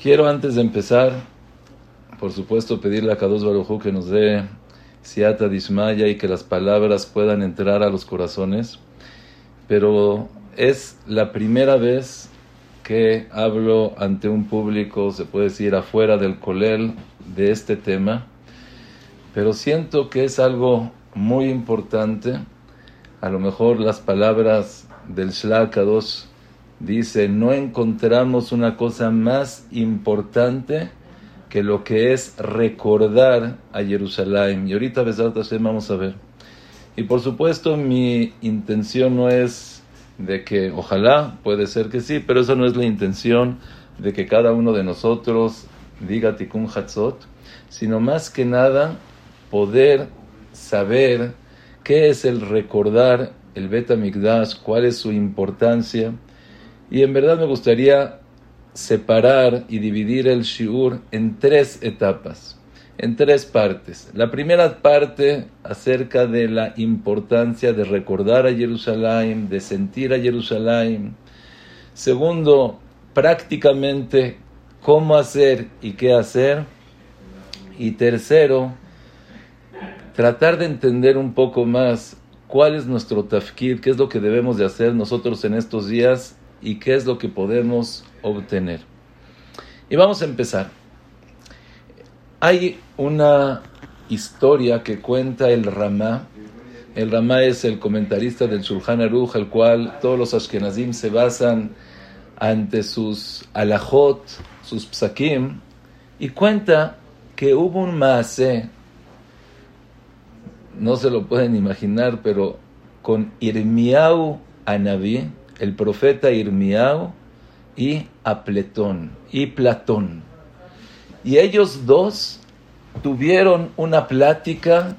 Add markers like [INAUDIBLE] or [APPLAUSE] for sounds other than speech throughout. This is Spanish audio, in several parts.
Quiero antes de empezar, por supuesto, pedirle a Kadosh Baruj que nos dé siata dismaya y que las palabras puedan entrar a los corazones. Pero es la primera vez que hablo ante un público, se puede decir, afuera del colel de este tema. Pero siento que es algo muy importante. A lo mejor las palabras del Shla Kadosh dice, no encontramos una cosa más importante que lo que es recordar a Jerusalén. Y ahorita, vamos a ver. Y por supuesto, mi intención no es de que, ojalá, puede ser que sí, pero esa no es la intención de que cada uno de nosotros diga Tikkun Hatzot, sino más que nada poder saber qué es el recordar el Bet cuál es su importancia y en verdad me gustaría separar y dividir el shiur en tres etapas, en tres partes. La primera parte acerca de la importancia de recordar a Jerusalén, de sentir a Jerusalén. Segundo, prácticamente cómo hacer y qué hacer. Y tercero, tratar de entender un poco más cuál es nuestro tafkir, qué es lo que debemos de hacer nosotros en estos días y qué es lo que podemos obtener. Y vamos a empezar. Hay una historia que cuenta el Ramá. El Ramá es el comentarista del Shulchan Aruch, al cual todos los Ashkenazim se basan ante sus alajot, sus psakim, y cuenta que hubo un maase, no se lo pueden imaginar, pero con Irmiau Anabí, el profeta Irmiao y Apletón y Platón. Y ellos dos tuvieron una plática,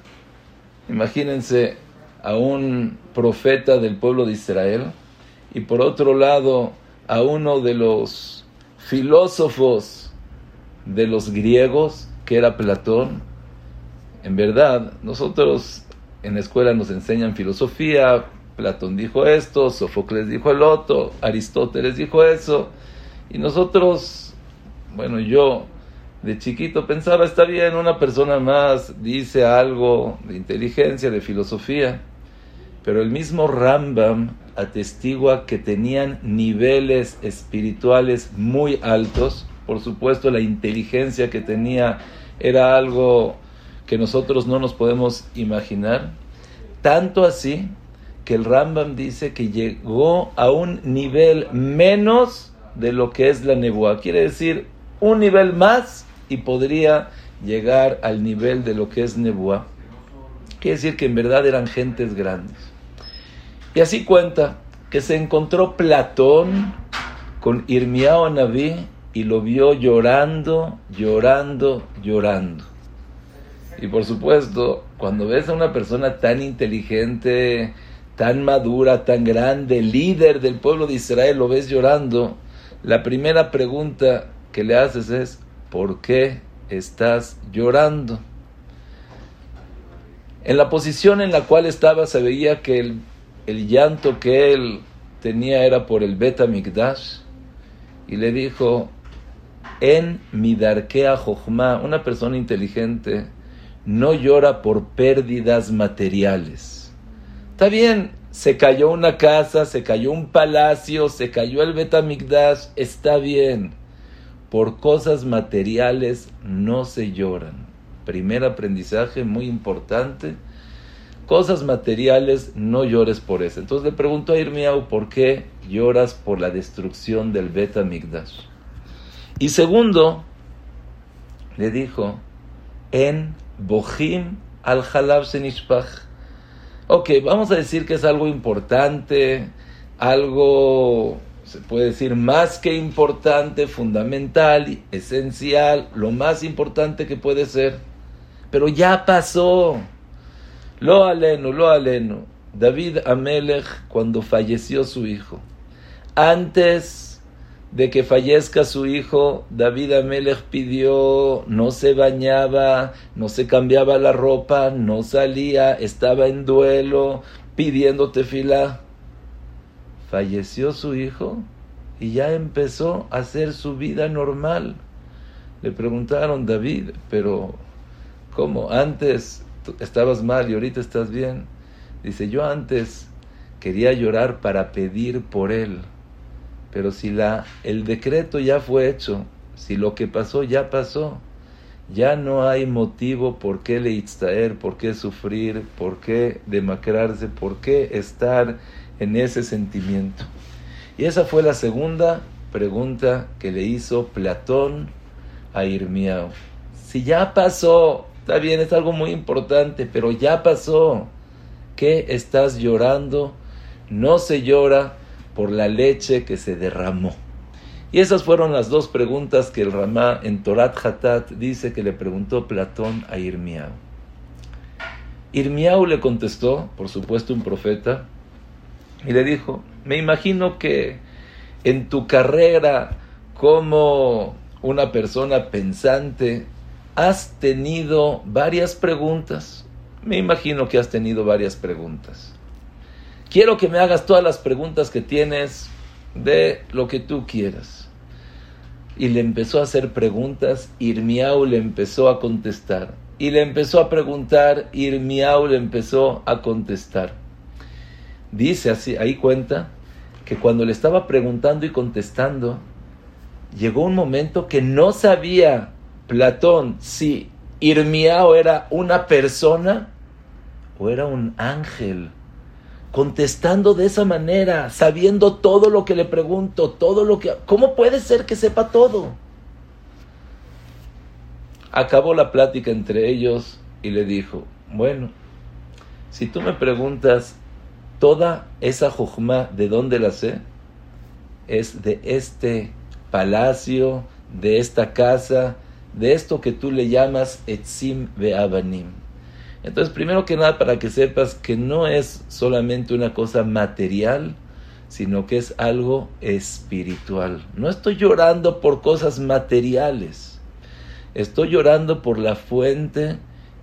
imagínense a un profeta del pueblo de Israel y por otro lado a uno de los filósofos de los griegos, que era Platón. En verdad, nosotros en la escuela nos enseñan filosofía, Platón dijo esto, Sófocles dijo el otro, Aristóteles dijo eso. Y nosotros, bueno, yo de chiquito pensaba, está bien, una persona más dice algo de inteligencia, de filosofía. Pero el mismo Rambam atestigua que tenían niveles espirituales muy altos. Por supuesto, la inteligencia que tenía era algo que nosotros no nos podemos imaginar. Tanto así que el Rambam dice que llegó a un nivel menos de lo que es la nebuá. Quiere decir, un nivel más y podría llegar al nivel de lo que es nebuá. Quiere decir que en verdad eran gentes grandes. Y así cuenta que se encontró Platón con Irmiao Naví y lo vio llorando, llorando, llorando. Y por supuesto, cuando ves a una persona tan inteligente, tan madura, tan grande, líder del pueblo de Israel, lo ves llorando, la primera pregunta que le haces es, ¿por qué estás llorando? En la posición en la cual estaba se veía que el, llanto que él tenía era por el Beta Mikdash y le dijo, en Midarkea Jochma, una persona inteligente no llora por pérdidas materiales Está bien, se cayó una casa, se cayó un palacio, se cayó el Betamigdash, está bien. Por cosas materiales no se lloran. Primer aprendizaje muy importante. Cosas materiales, no llores por eso. Entonces le pregunto a Irmiau, ¿por qué lloras por la destrucción del Betamigdash? Y segundo, le dijo, en Bohim al Halab Senishpach Ok, vamos a decir que es algo importante, algo, se puede decir, más que importante, fundamental, esencial, lo más importante que puede ser. Pero ya pasó. Lo aleno, lo aleno. David Amelech cuando falleció su hijo. Antes de que fallezca su hijo, David Amelech pidió, no se bañaba, no se cambiaba la ropa, no salía, estaba en duelo, pidiendo tefila. Falleció su hijo y ya empezó a hacer su vida normal. Le preguntaron, David, pero ¿cómo? Antes estabas mal y ahorita estás bien. Dice, yo antes quería llorar para pedir por él, pero si la, el decreto ya fue hecho, si lo que pasó ya pasó, ya no hay motivo por qué leitzaer, por qué sufrir, por qué demacrarse, por qué estar en ese sentimiento. Y esa fue la segunda pregunta que le hizo Platón a Irmiao. Si ya pasó, está bien, es algo muy importante, pero ya pasó. ¿Qué estás llorando? No se llora por la leche que se derramó. Y esas fueron las dos preguntas que el Ramá en Torat Hatat dice que le preguntó Platón a Irmiau. Irmiau le contestó, por supuesto un profeta, y le dijo, me imagino que en tu carrera como una persona pensante has tenido varias preguntas. Me imagino que has tenido varias preguntas. Quiero que me hagas todas las preguntas que tienes de lo que tú quieras. Y le empezó a hacer preguntas, Irmiau le empezó a contestar. Y le empezó a preguntar, Irmiau le empezó a contestar. Dice así, ahí cuenta, que cuando le estaba preguntando y contestando, llegó un momento que no sabía Platón si Irmiao era una persona o era un ángel contestando de esa manera, sabiendo todo lo que le pregunto, todo lo que... ¿Cómo puede ser que sepa todo? Acabó la plática entre ellos y le dijo, bueno, si tú me preguntas toda esa jojma, ¿de dónde la sé? Es de este palacio, de esta casa, de esto que tú le llamas Etzim Be'abanim. Entonces, primero que nada, para que sepas que no es solamente una cosa material, sino que es algo espiritual. No estoy llorando por cosas materiales, estoy llorando por la fuente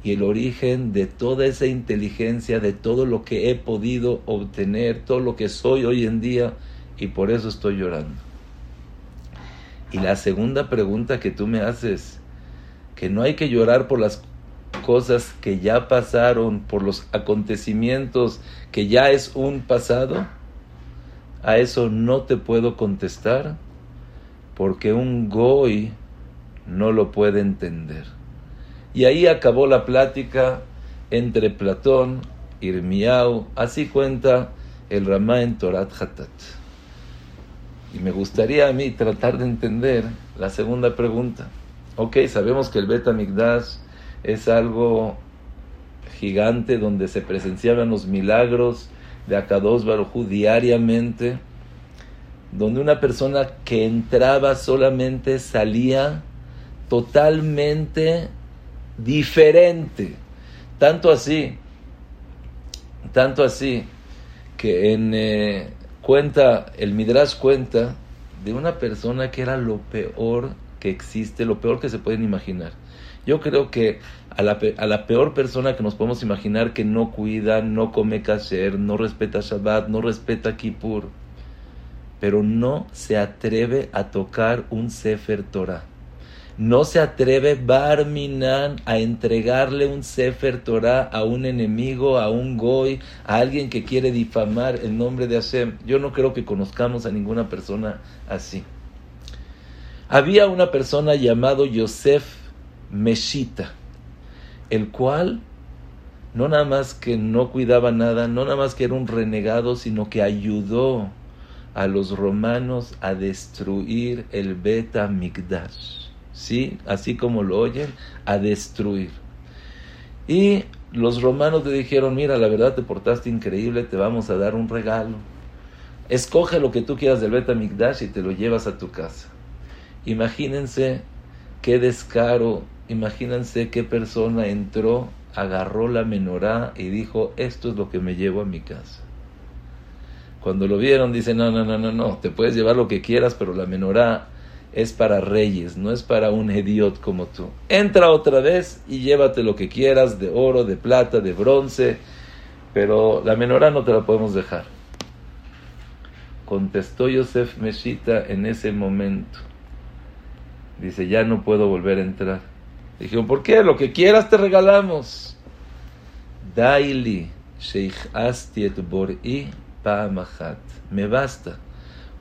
y el origen de toda esa inteligencia, de todo lo que he podido obtener, todo lo que soy hoy en día, y por eso estoy llorando. Y la segunda pregunta que tú me haces, que no hay que llorar por las cosas que ya pasaron, por los acontecimientos que ya es un pasado? A eso no te puedo contestar porque un goy no lo puede entender. Y ahí acabó la plática entre Platón, y Irmiau, así cuenta el Ramá en Torat Hatat. Y me gustaría a mí tratar de entender la segunda pregunta. Ok, sabemos que el Beta Migdash es algo gigante donde se presenciaban los milagros de Akados Barujú diariamente, donde una persona que entraba solamente salía totalmente diferente. Tanto así, tanto así, que en eh, cuenta, el Midrash cuenta de una persona que era lo peor que existe, lo peor que se pueden imaginar. Yo creo que a la, peor persona que nos podemos imaginar que no cuida, no come kasher, no respeta Shabbat, no respeta Kippur, pero no se atreve a tocar un Sefer Torah. No se atreve Barminan a entregarle un Sefer Torah a un enemigo, a un goy, a alguien que quiere difamar el nombre de Hashem. Yo no creo que conozcamos a ninguna persona así. Había una persona llamado Yosef Meshita, el cual no nada más que no cuidaba nada, no nada más que era un renegado, sino que ayudó a los romanos a destruir el Beta Migdash. ¿Sí? Así como lo oyen, a destruir. Y los romanos le dijeron, mira, la verdad te portaste increíble, te vamos a dar un regalo. Escoge lo que tú quieras del Beta Migdash y te lo llevas a tu casa. Imagínense qué descaro Imagínense qué persona entró, agarró la menorá y dijo, esto es lo que me llevo a mi casa. Cuando lo vieron, dicen, no, no, no, no, no, te puedes llevar lo que quieras, pero la menorá es para reyes, no es para un idiot como tú. Entra otra vez y llévate lo que quieras, de oro, de plata, de bronce, pero la menorá no te la podemos dejar. Contestó Yosef Meshita en ese momento, Dice, ya no puedo volver a entrar. Dijeron, ¿por qué? Lo que quieras te regalamos. Daili Bor'i Pa'amahat. Me basta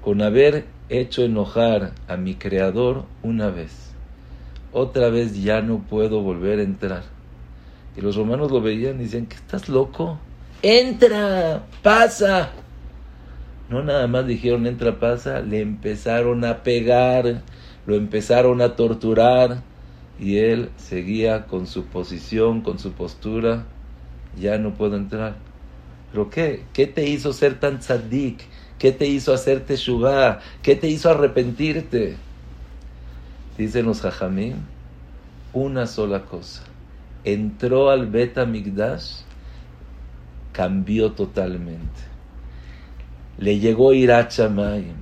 con haber hecho enojar a mi creador una vez. Otra vez ya no puedo volver a entrar. Y los romanos lo veían y decían, ¿que estás loco? Entra, pasa. No nada más dijeron entra, pasa, le empezaron a pegar, lo empezaron a torturar y él seguía con su posición, con su postura, ya no puedo entrar. ¿Pero qué? ¿Qué te hizo ser tan tzadik? ¿Qué te hizo hacerte shugá? ¿Qué te hizo arrepentirte? Dicen los jajamim, una sola cosa. Entró al Beta Migdash, cambió totalmente. Le llegó Irachamayim,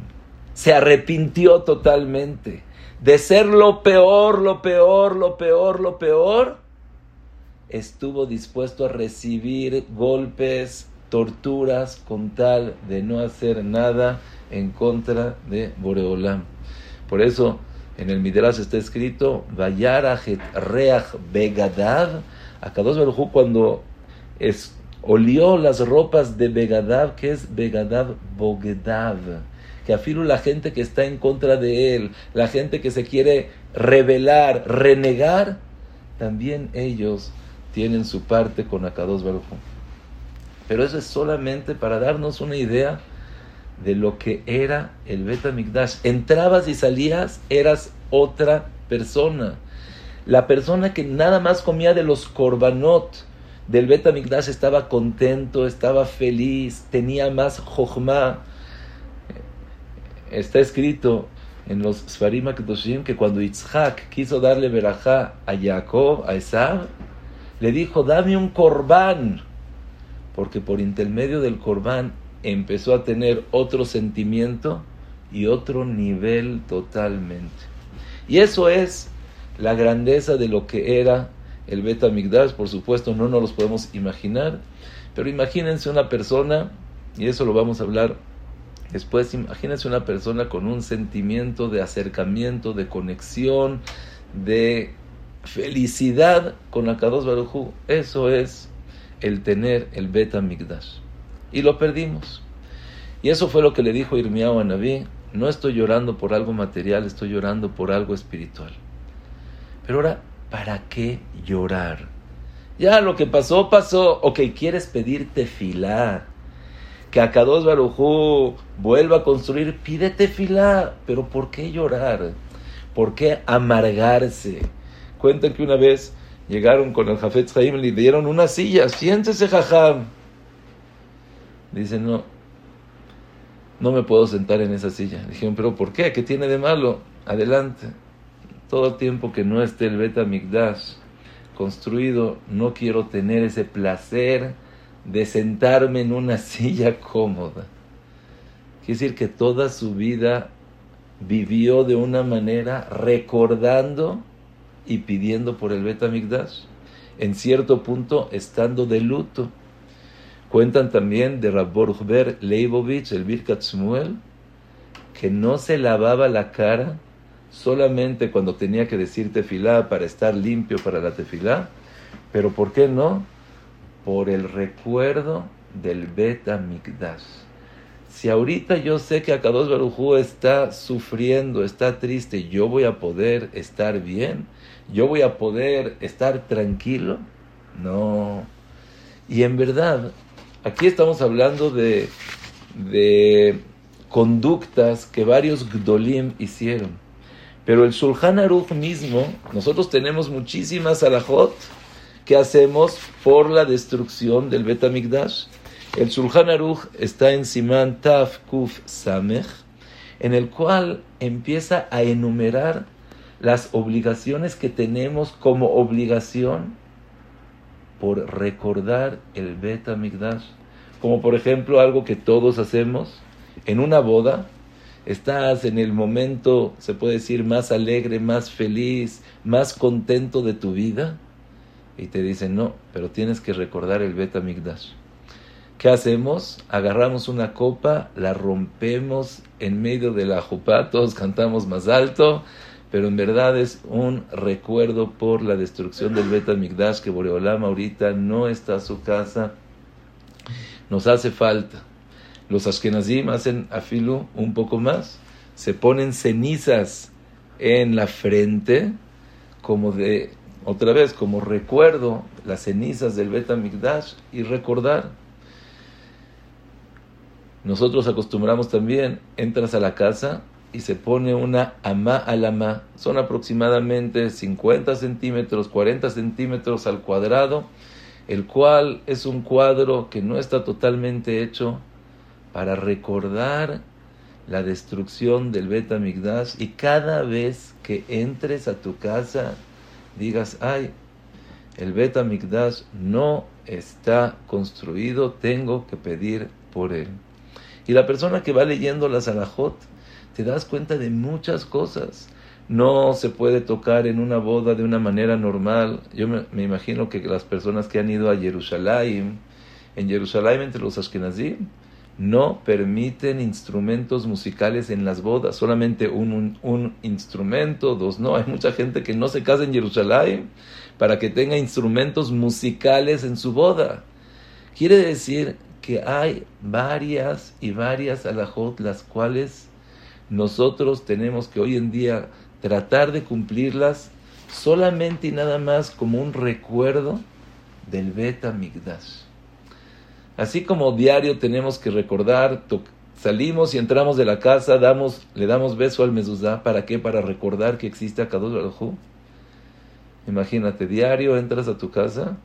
se arrepintió totalmente de ser lo peor, lo peor, lo peor, lo peor, estuvo dispuesto a recibir golpes, torturas con tal de no hacer nada en contra de Boreolam. Por eso en el Midrash está escrito, Vayarajet Reach Begadav, Akados Baruj cuando olió las ropas de Begadav, que es Begadav Bogedav que afilo la gente que está en contra de él, la gente que se quiere rebelar, renegar, también ellos tienen su parte con Akados Baruj Pero eso es solamente para darnos una idea de lo que era el Bet Migdash. Entrabas y salías, eras otra persona. La persona que nada más comía de los korbanot del Bet Migdash estaba contento, estaba feliz, tenía más jochma está escrito en los Sfarim Kedoshim que cuando Yitzhak quiso darle verajá a Jacob, a Esav, le dijo, dame un corbán, porque por intermedio del corbán empezó a tener otro sentimiento y otro nivel totalmente. Y eso es la grandeza de lo que era el Bet por supuesto no nos los podemos imaginar, pero imagínense una persona, y eso lo vamos a hablar Después imagínense una persona con un sentimiento de acercamiento, de conexión, de felicidad con Akados Barujú. Eso es el tener el Beta Migdash. Y lo perdimos. Y eso fue lo que le dijo Irmiao a Naví. No estoy llorando por algo material, estoy llorando por algo espiritual. Pero ahora, ¿para qué llorar? Ya lo que pasó, pasó. Ok, ¿quieres pedirte filar? Que Akados Barujú vuelva a construir, pídete fila, pero ¿por qué llorar? ¿Por qué amargarse? Cuentan que una vez llegaron con el Jafet y le dieron una silla, siéntese jajam. Dicen, no, no me puedo sentar en esa silla. Dijeron, pero ¿por qué? ¿Qué tiene de malo? Adelante. Todo tiempo que no esté el Beta Migdash construido, no quiero tener ese placer de sentarme en una [LAUGHS] silla cómoda. Quiere decir que toda su vida vivió de una manera recordando y pidiendo por el Betamigdash. En cierto punto, estando de luto. Cuentan también de Rabborber Leibovich, el Birkat Shmuel, que no se lavaba la cara solamente cuando tenía que decir tefilá para estar limpio para la tefilá. Pero ¿por qué no? Por el recuerdo del beta Mikdash. Si ahorita yo sé que Akados Barujú está sufriendo, está triste, yo voy a poder estar bien, yo voy a poder estar tranquilo. No. Y en verdad, aquí estamos hablando de, de conductas que varios Gdolim hicieron. Pero el Shulchan Aruch mismo, nosotros tenemos muchísimas alajot ¿Qué hacemos por la destrucción del Betamigdash? El Shulchan Aruch está en Simán Taf Kuf Samech, en el cual empieza a enumerar las obligaciones que tenemos como obligación por recordar el Betamigdash. Como por ejemplo algo que todos hacemos en una boda, estás en el momento, se puede decir, más alegre, más feliz, más contento de tu vida y te dicen, no, pero tienes que recordar el Beta Migdash. ¿Qué hacemos? Agarramos una copa, la rompemos en medio de la jupá, todos cantamos más alto, pero en verdad es un recuerdo por la destrucción del Bet Migdash que Boreolam ahorita no está a su casa, nos hace falta. Los Ashkenazim hacen afilu un poco más, se ponen cenizas en la frente como de otra vez como recuerdo las cenizas del Bet Migdash y recordar nosotros acostumbramos también, entras a la casa y se pone una ama alama. Son aproximadamente 50 centímetros, 40 centímetros al cuadrado, el cual es un cuadro que no está totalmente hecho para recordar la destrucción del Bet Migdash y cada vez que entres a tu casa digas, ay, el Bet Migdash no está construido, tengo que pedir por él. Y la persona que va leyendo las alajot, te das cuenta de muchas cosas. No se puede tocar en una boda de una manera normal. Yo me, imagino que las personas que han ido a Jerusalén, en Jerusalén entre los Ashkenazim, no permiten instrumentos musicales en las bodas, solamente un, instrumento, dos no. [LAUGHS] Hay mucha gente que no se casa en Jerusalén para que tenga instrumentos musicales en su boda. Quiere decir que hay varias y varias alajot las cuales nosotros tenemos que hoy en día tratar de cumplirlas solamente y nada más como un recuerdo del Beta Migdash. Así como diario tenemos que recordar, salimos y entramos de la casa, damos, le damos beso al mezuzá, ¿para qué? Para recordar que existe Akadosh Baruj Imagínate, diario entras a tu casa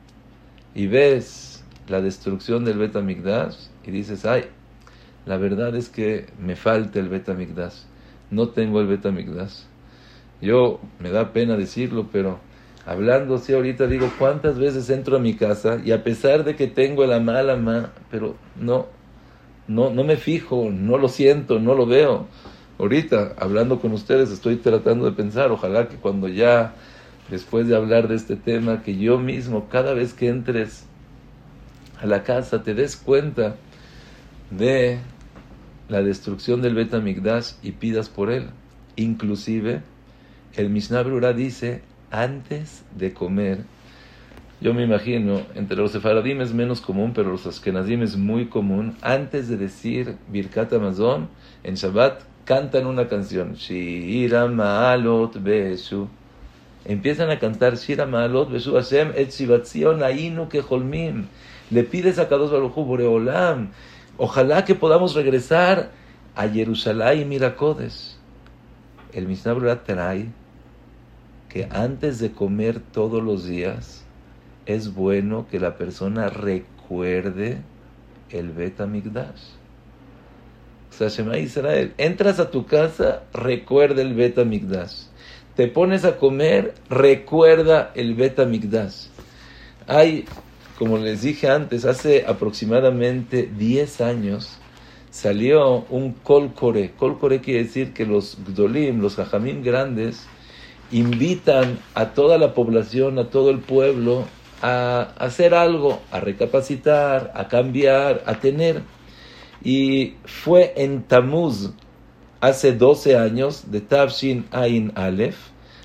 y ves la destrucción del Betamigdash y dices, ay, la verdad es que me falta el Betamigdash, no tengo el Betamigdash. Yo, me da pena decirlo, pero hablando así ahorita digo, ¿cuántas veces entro a mi casa y a pesar de que tengo la mala mano, pero no, no, no me fijo, no lo siento, no lo veo. Ahorita, hablando con ustedes, estoy tratando de pensar, ojalá que cuando ya, después de hablar de este tema, que yo mismo, cada vez que entres a la casa te des cuenta de la destrucción del Betamigdash y pidas por él. Inclusive, el Mishnah Brura dice, antes de comer, yo me imagino, entre los sefaradim es menos común, pero los askenazim es muy común, antes de decir Birkat Amazon, en Shabbat cantan una canción, Shira Ma'alot Besu. Empiezan a cantar Shira Ma'alot Besu Hashem et Shivatzion Ainu Keholmim le pides a Kadosh Baruj ojalá que podamos regresar a Jerusalén y Miracodes. El Mishnah trae que antes de comer todos los días es bueno que la persona recuerde el Bet Migdash. O sea, Shema Israel, entras a tu casa, recuerda el Bet Migdash. Te pones a comer, recuerda el Bet Migdash. Hay como les dije antes, hace aproximadamente 10 años salió un Kolkore. Kolkore quiere decir que los Gdolim, los Jajamim grandes, invitan a toda la población, a todo el pueblo, a hacer algo, a recapacitar, a cambiar, a tener. Y fue en Tamuz, hace 12 años, de Tavshin Ain Aleph,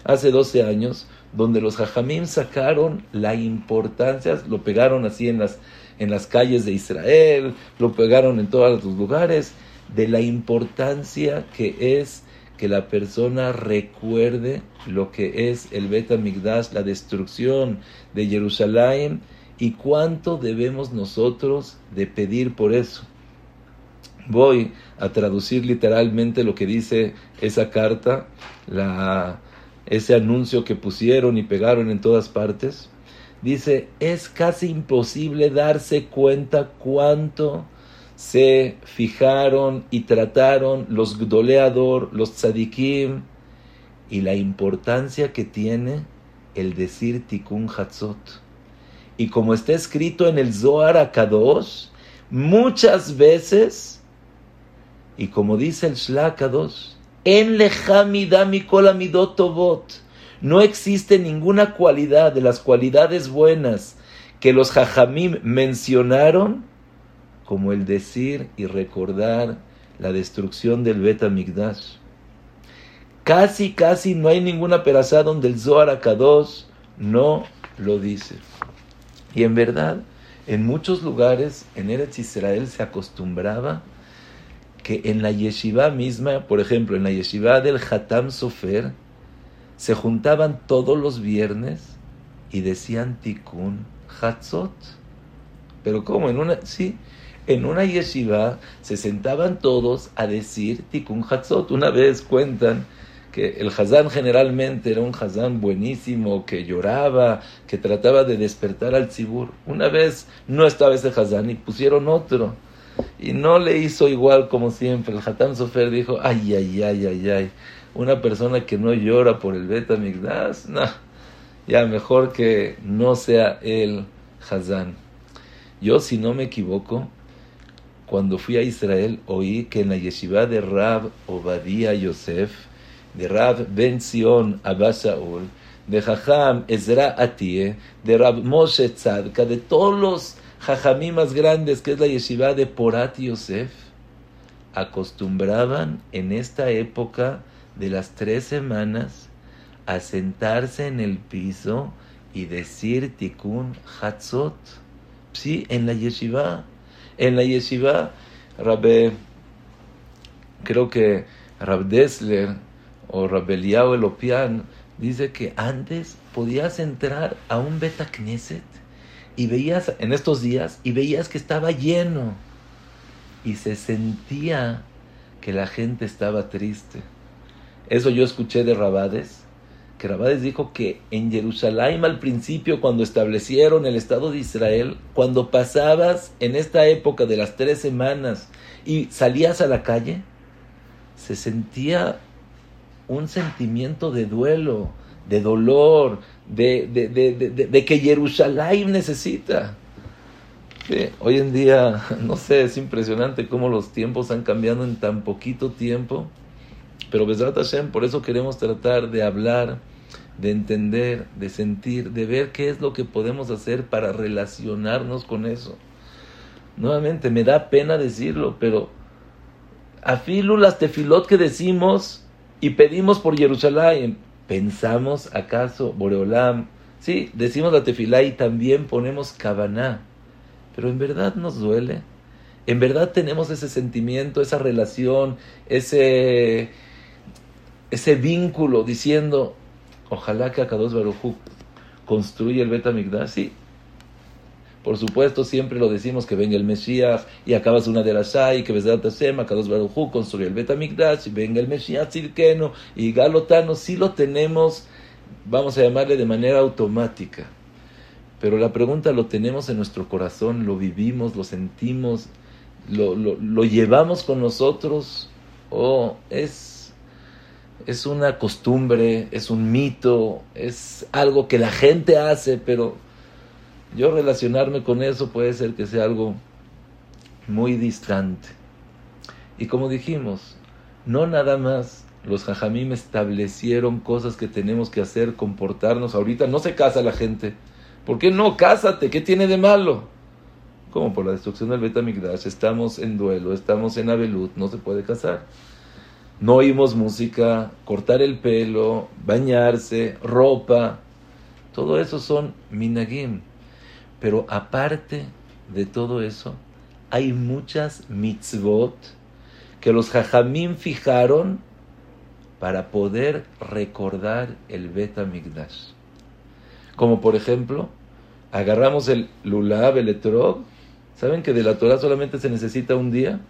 hace 12 años, donde los jajamim sacaron la importancia, lo pegaron así en las, en las calles de Israel, lo pegaron en todos los lugares, de la importancia que es que la persona recuerde lo que es el Bet Migdash, la destrucción de Jerusalén, y cuánto debemos nosotros de pedir por eso. Voy a traducir literalmente lo que dice esa carta, la ese anuncio que pusieron y pegaron en todas partes, dice, es casi imposible darse cuenta cuánto se fijaron y trataron los gdoleador, los tzadikim, y la importancia que tiene el decir tikkun hatzot. Y como está escrito en el Zohar Akadosh, muchas veces, y como dice el Shla en No existe ninguna cualidad de las cualidades buenas que los jajamim mencionaron como el decir y recordar la destrucción del Bet Casi, casi no hay ninguna perasá donde el Zohar Akadosh no lo dice. Y en verdad, en muchos lugares en Eretz Israel se acostumbraba que en la yeshiva misma, por ejemplo, en la yeshiva del Hatam Sofer, se juntaban todos los viernes y decían tikkun hatzot. Pero ¿cómo? En una, sí, en una yeshiva se sentaban todos a decir tikkun hatzot. Una vez cuentan que el Hazán generalmente era un Hazán buenísimo, que lloraba, que trataba de despertar al tzibur. Una vez no estaba ese Hazán y pusieron otro. Y no le hizo igual como siempre. El Hatam Sofer dijo, ay, ay, ay, ay, ay. Una persona que no llora por el Beta Migdash, no. Ya mejor que no sea el Hazán. Yo, si no me equivoco, cuando fui a Israel, oí que en la yeshiva de Rab Obadía Yosef, de Rab Ben Sion Abba de Jajam Ezra Atie, de Rab Moshe Tzadka, de todos los jajamí más grandes, que es la yeshiva de Porat Yosef, acostumbraban en esta época de las tres semanas a sentarse en el piso y decir Tikkun Hatzot. Sí, en la yeshiva. En la yeshiva, Rabbe, creo que Rab Dessler o Rabeliao Elopian dice que antes podías entrar a un Beta Knesset y veías en estos días y veías que estaba lleno y se sentía que la gente estaba triste. Eso yo escuché de Rabades, que Rabades dijo que en Jerusalén al principio cuando establecieron el Estado de Israel, cuando pasabas en esta época de las tres semanas y salías a la calle, se sentía un sentimiento de duelo, de dolor, de, que Jerusalén necesita. hoy en día, [LAUGHS] no sé, es impresionante cómo los tiempos han cambiado en tan poquito tiempo. Pero Besrat Hashem, por eso queremos tratar de hablar, de entender, de sentir, de ver qué es lo que podemos hacer para relacionarnos con eso. Nuevamente, me da pena decirlo, pero afilu las tefilot que decimos y pedimos por Jerusalén, ¿pensamos acaso, Boreolam? Sí, decimos la tefilá y también ponemos Kabaná, pero en verdad nos duele. En verdad tenemos ese sentimiento, esa relación, ese, ese vínculo diciendo, ojalá que Akados Barujú construya el Betamigdash. Sí, por supuesto, siempre lo decimos que venga el Mesías y acabas una de las y que Besdat Hashem, Akados Barujú construye el Betamigdash y venga el Mesías Cirqueno y Galotano. Sí lo tenemos, vamos a llamarle de manera automática. Pero la pregunta lo tenemos en nuestro corazón, lo vivimos, lo sentimos, lo, lo, lo llevamos con nosotros o es, es una costumbre, es un mito, es algo que la gente hace, pero yo relacionarme con eso puede ser que sea algo muy distante. Y como dijimos, no nada más los jajamim establecieron cosas que tenemos que hacer, comportarnos. Ahorita no se casa la gente. ¿Por qué no? Cásate, ¿qué tiene de malo? Como por la destrucción del Betamigdash, estamos en duelo, estamos en Abelut, no se puede casar. No oímos música, cortar el pelo, bañarse, ropa, todo eso son minagim. Pero aparte de todo eso, hay muchas mitzvot que los jajamim fijaron para poder recordar el Betamigdash. Como por ejemplo, agarramos el lulav, el etrog, ¿Saben que de la Torah solamente se necesita un día?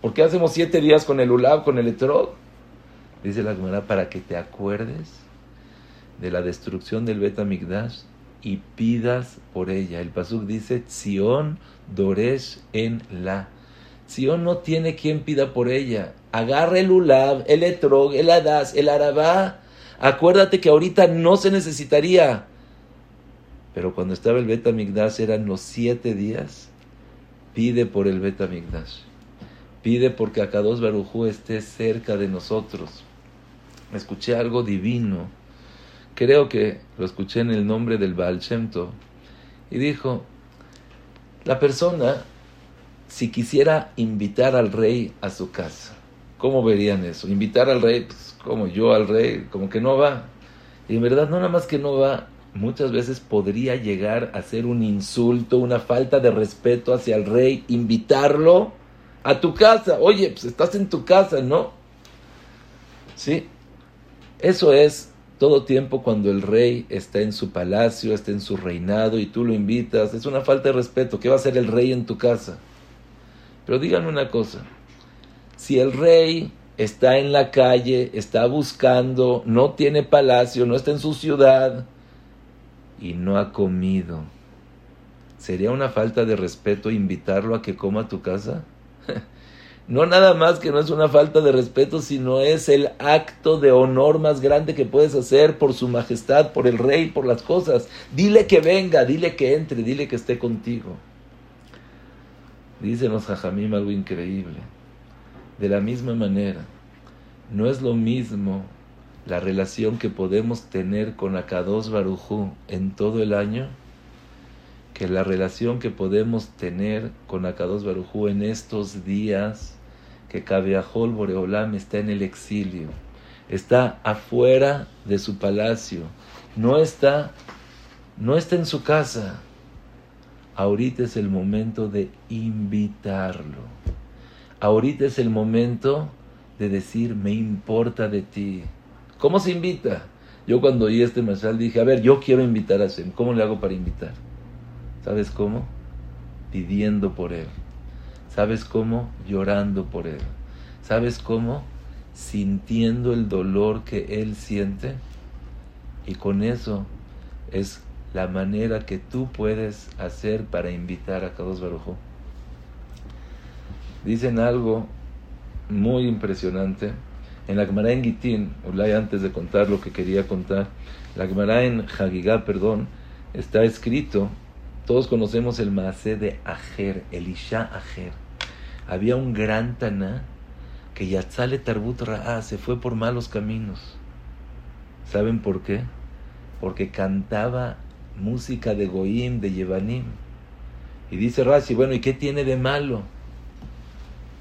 ¿Por qué hacemos siete días con el Ulab, con el Etrog? Dice la Gemara, para que te acuerdes de la destrucción del Bet y pidas por ella. El Pasuk dice, Zion Doresh en la. Zion no tiene quien pida por ella. Agarra el Ulab, el Etrog, el Adas, el Arabá. Acuérdate que ahorita no se necesitaría. Pero cuando estaba el Bet eran los siete días Pide por el Betamigdash. Pide porque Akados Barujú esté cerca de nosotros. Escuché algo divino. Creo que lo escuché en el nombre del Baal Shemto. Y dijo, la persona, si quisiera invitar al rey a su casa, ¿Cómo verían eso? Invitar al rey, pues como yo al rey, como que no va. Y en verdad no nada más que no va, muchas veces podría llegar a ser un insulto, una falta de respeto hacia el rey, invitarlo a tu casa. Oye, pues estás en tu casa, ¿no? Sí. Eso es todo tiempo cuando el rey está en su palacio, está en su reinado y tú lo invitas. Es una falta de respeto. ¿Qué va a hacer el rey en tu casa? Pero díganme una cosa. Si el rey está en la calle, está buscando, no tiene palacio, no está en su ciudad y no ha comido, ¿sería una falta de respeto invitarlo a que coma a tu casa? [LAUGHS] no nada más que no es una falta de respeto, sino es el acto de honor más grande que puedes hacer por su majestad, por el rey, por las cosas. Dile que venga, dile que entre, dile que esté contigo. Dícenos Jajamim algo increíble. De la misma manera, no es lo mismo la relación que podemos tener con Akados Barujú en todo el año que la relación que podemos tener con Akados Barujú en estos días que Kabeahol Boreolam está en el exilio, está afuera de su palacio, no está, no está en su casa. Ahorita es el momento de invitarlo. Ahorita es el momento de decir, me importa de ti. ¿Cómo se invita? Yo cuando oí este mensaje dije, a ver, yo quiero invitar a Shem. ¿Cómo le hago para invitar? ¿Sabes cómo? Pidiendo por él. ¿Sabes cómo? Llorando por él. ¿Sabes cómo? Sintiendo el dolor que él siente. Y con eso es la manera que tú puedes hacer para invitar a Kadosh Baruj Dicen algo muy impresionante. En la Gemara Gitín, antes de contar lo que quería contar, la Gemara en Hagigá, perdón, está escrito, todos conocemos el Maasé de Ajer, Elisha Ajer. Había un gran Taná que Yatzale Tarbut Ra'a se fue por malos caminos. ¿Saben por qué? Porque cantaba música de Goim, de Yevanim. Y dice Rashi, bueno, ¿y qué tiene de malo?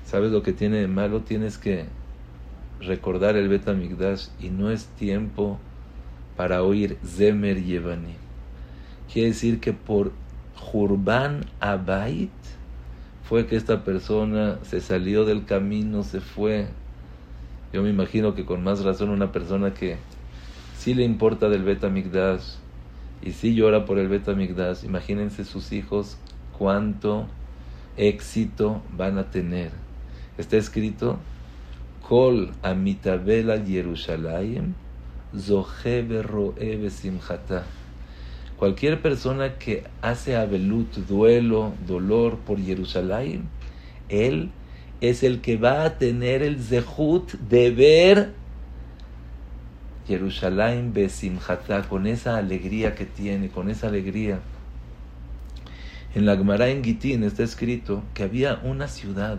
¿Sabes lo que tiene de malo? Tienes que recordar el Bet y no es tiempo para oír Zemer Yevanim. Quiere decir que por Jurban Abait fue que esta persona se salió del camino, se fue. Yo me imagino que con más razón una persona que sí le importa del Bet y sí llora por el Bet imagínense sus hijos cuánto éxito van a tener. Está escrito, Kol amitabel Yerushalayim, simchata. Cualquier persona que hace abelut, duelo, dolor por Jerusalén, él es el que va a tener el zehut de ver Jerusalén besimjata, con esa alegría que tiene, con esa alegría. En la Gemara en Gitín está escrito que había una ciudad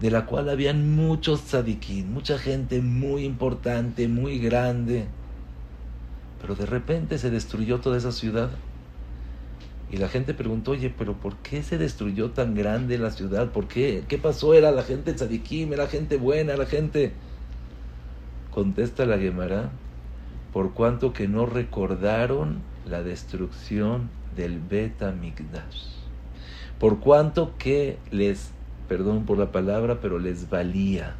de la cual habían muchos tzadikim, mucha gente muy importante, muy grande pero de repente se destruyó toda esa ciudad. Y la gente preguntó, oye, pero ¿por qué se destruyó tan grande la ciudad? ¿Por qué? ¿Qué pasó? ¿Era la gente tzadikim? ¿Era gente buena? ¿La gente...? Contesta la Gemara, por cuanto que no recordaron la destrucción del Beta Migdash. Por cuanto que les, perdón por la palabra, pero les valía.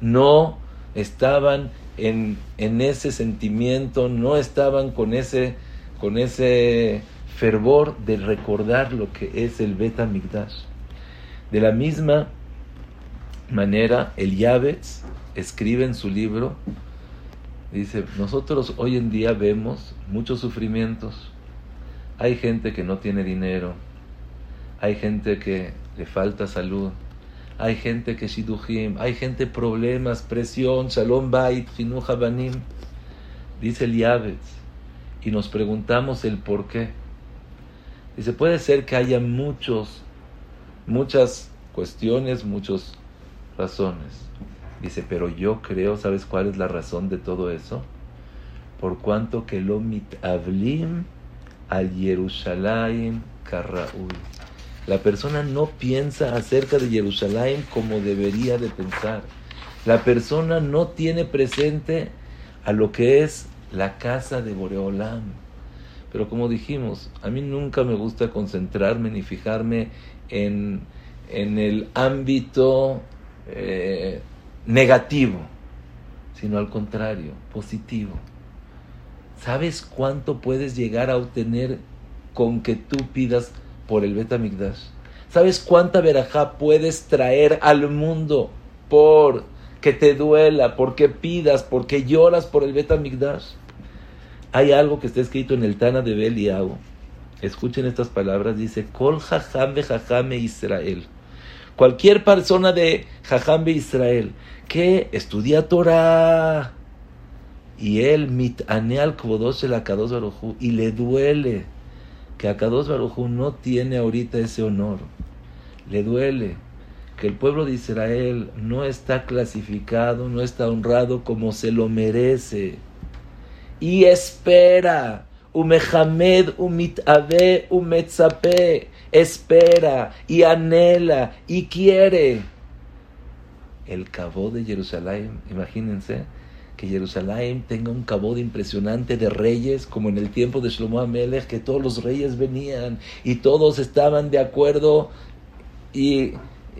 No estaban en, ese sentimiento, no estaban con ese, con ese fervor de recordar lo que es el Beta Migdash. De la misma manera, el Yavetz escribe en su libro, dice, nosotros hoy en día vemos muchos sufrimientos. Hay gente que no tiene dinero, hay gente que le falta salud, hay gente que shidujim, hay gente problemas, presión, shalom bait, finuja habanim, dice el y nos preguntamos el por qué. Dice, puede ser que haya muchos, muchas cuestiones, muchas razones. Dice, pero yo creo, ¿sabes cuál es la razón de todo eso? Por cuanto que lo mitavlim al Jerusalén karraul la persona no piensa acerca de Jerusalén como debería de pensar. La persona no tiene presente a lo que es la casa de Boreolam. Pero como dijimos, a mí nunca me gusta concentrarme ni fijarme en, en el ámbito eh, negativo, sino al contrario, positivo. ¿Sabes cuánto puedes llegar a obtener con que tú pidas por el Betamigdash? ¿Sabes cuánta verajá puedes traer al mundo por que te duela, porque pidas, porque lloras por el Betamigdash? Hay algo que está escrito en el Tana de Beliau. Escuchen estas palabras, dice, Kol jajam be Israel. Cualquier persona de jajam be Israel que estudia Torah y él mitane al Barujú y le duele que Akados Barujú no tiene ahorita ese honor. Le duele que el pueblo de Israel no está clasificado, no está honrado como se lo merece y espera. Umehamed, umitabe, umetzape, espera y anhela y quiere. El cabo de Jerusalén, imagínense que Jerusalén tenga un cabo impresionante de reyes, como en el tiempo de Shlomo Amelech, que todos los reyes venían y todos estaban de acuerdo y,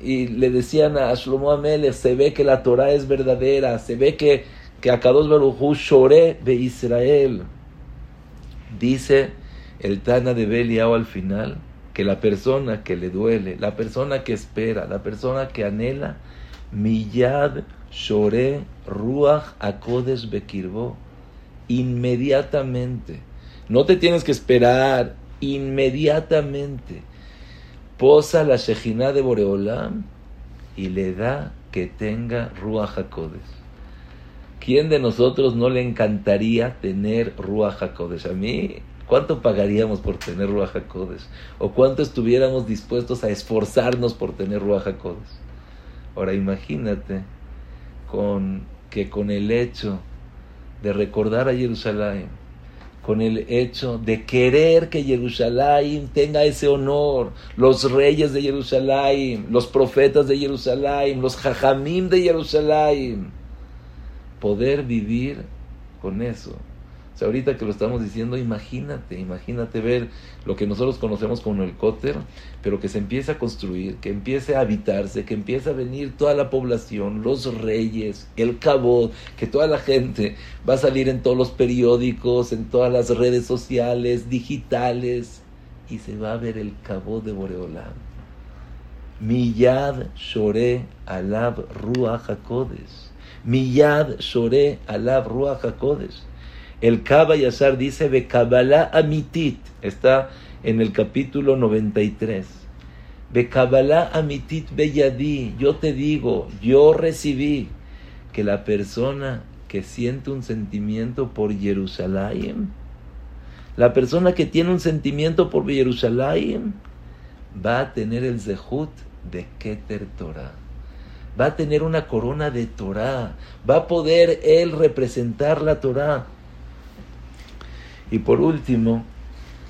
y le decían a Shlomo Amelech, se ve que la Torah es verdadera, se ve que que Akados Barujú lloré de Israel. Dice el Tana de Beliao al final que la persona que le duele, la persona que espera, la persona que anhela, Miyad lloré Ruach Akodes Bekirbo, inmediatamente. No te tienes que esperar, inmediatamente. Posa la Shejina de Boreolam y le da que tenga Ruach Akodes. ¿Quién de nosotros no le encantaría tener Ruach HaKodesh? A mí, ¿cuánto pagaríamos por tener Ruach HaKodesh? ¿O cuánto estuviéramos dispuestos a esforzarnos por tener Ruach HaKodesh? Ahora imagínate con, que con el hecho de recordar a Jerusalén, con el hecho de querer que Jerusalén tenga ese honor, los reyes de Jerusalén, los profetas de Jerusalén, los jajamim de Jerusalén, poder vivir con eso. O sea, ahorita que lo estamos diciendo, imagínate, imagínate ver lo que nosotros conocemos como el cóter, pero que se empiece a construir, que empiece a habitarse, que empiece a venir toda la población, los reyes, el cabot, que toda la gente va a salir en todos los periódicos, en todas las redes sociales, digitales, y se va a ver el cabot de Boreolam. Miyad Shore Alab Ruach HaKodesh. Miyad Shore Alab Ruach HaKodesh. El Kaba Yasar dice Bekabala Amitit. Está en el capítulo 93. Bekabala Amitit Beyadi. Yo te digo, yo recibí que la persona que siente un sentimiento por Jerusalén, la persona que tiene un sentimiento por Jerusalén, va a tener el zehut de Keter Torah va a tener una corona de Torah, va a poder él representar la Torah. Y por último,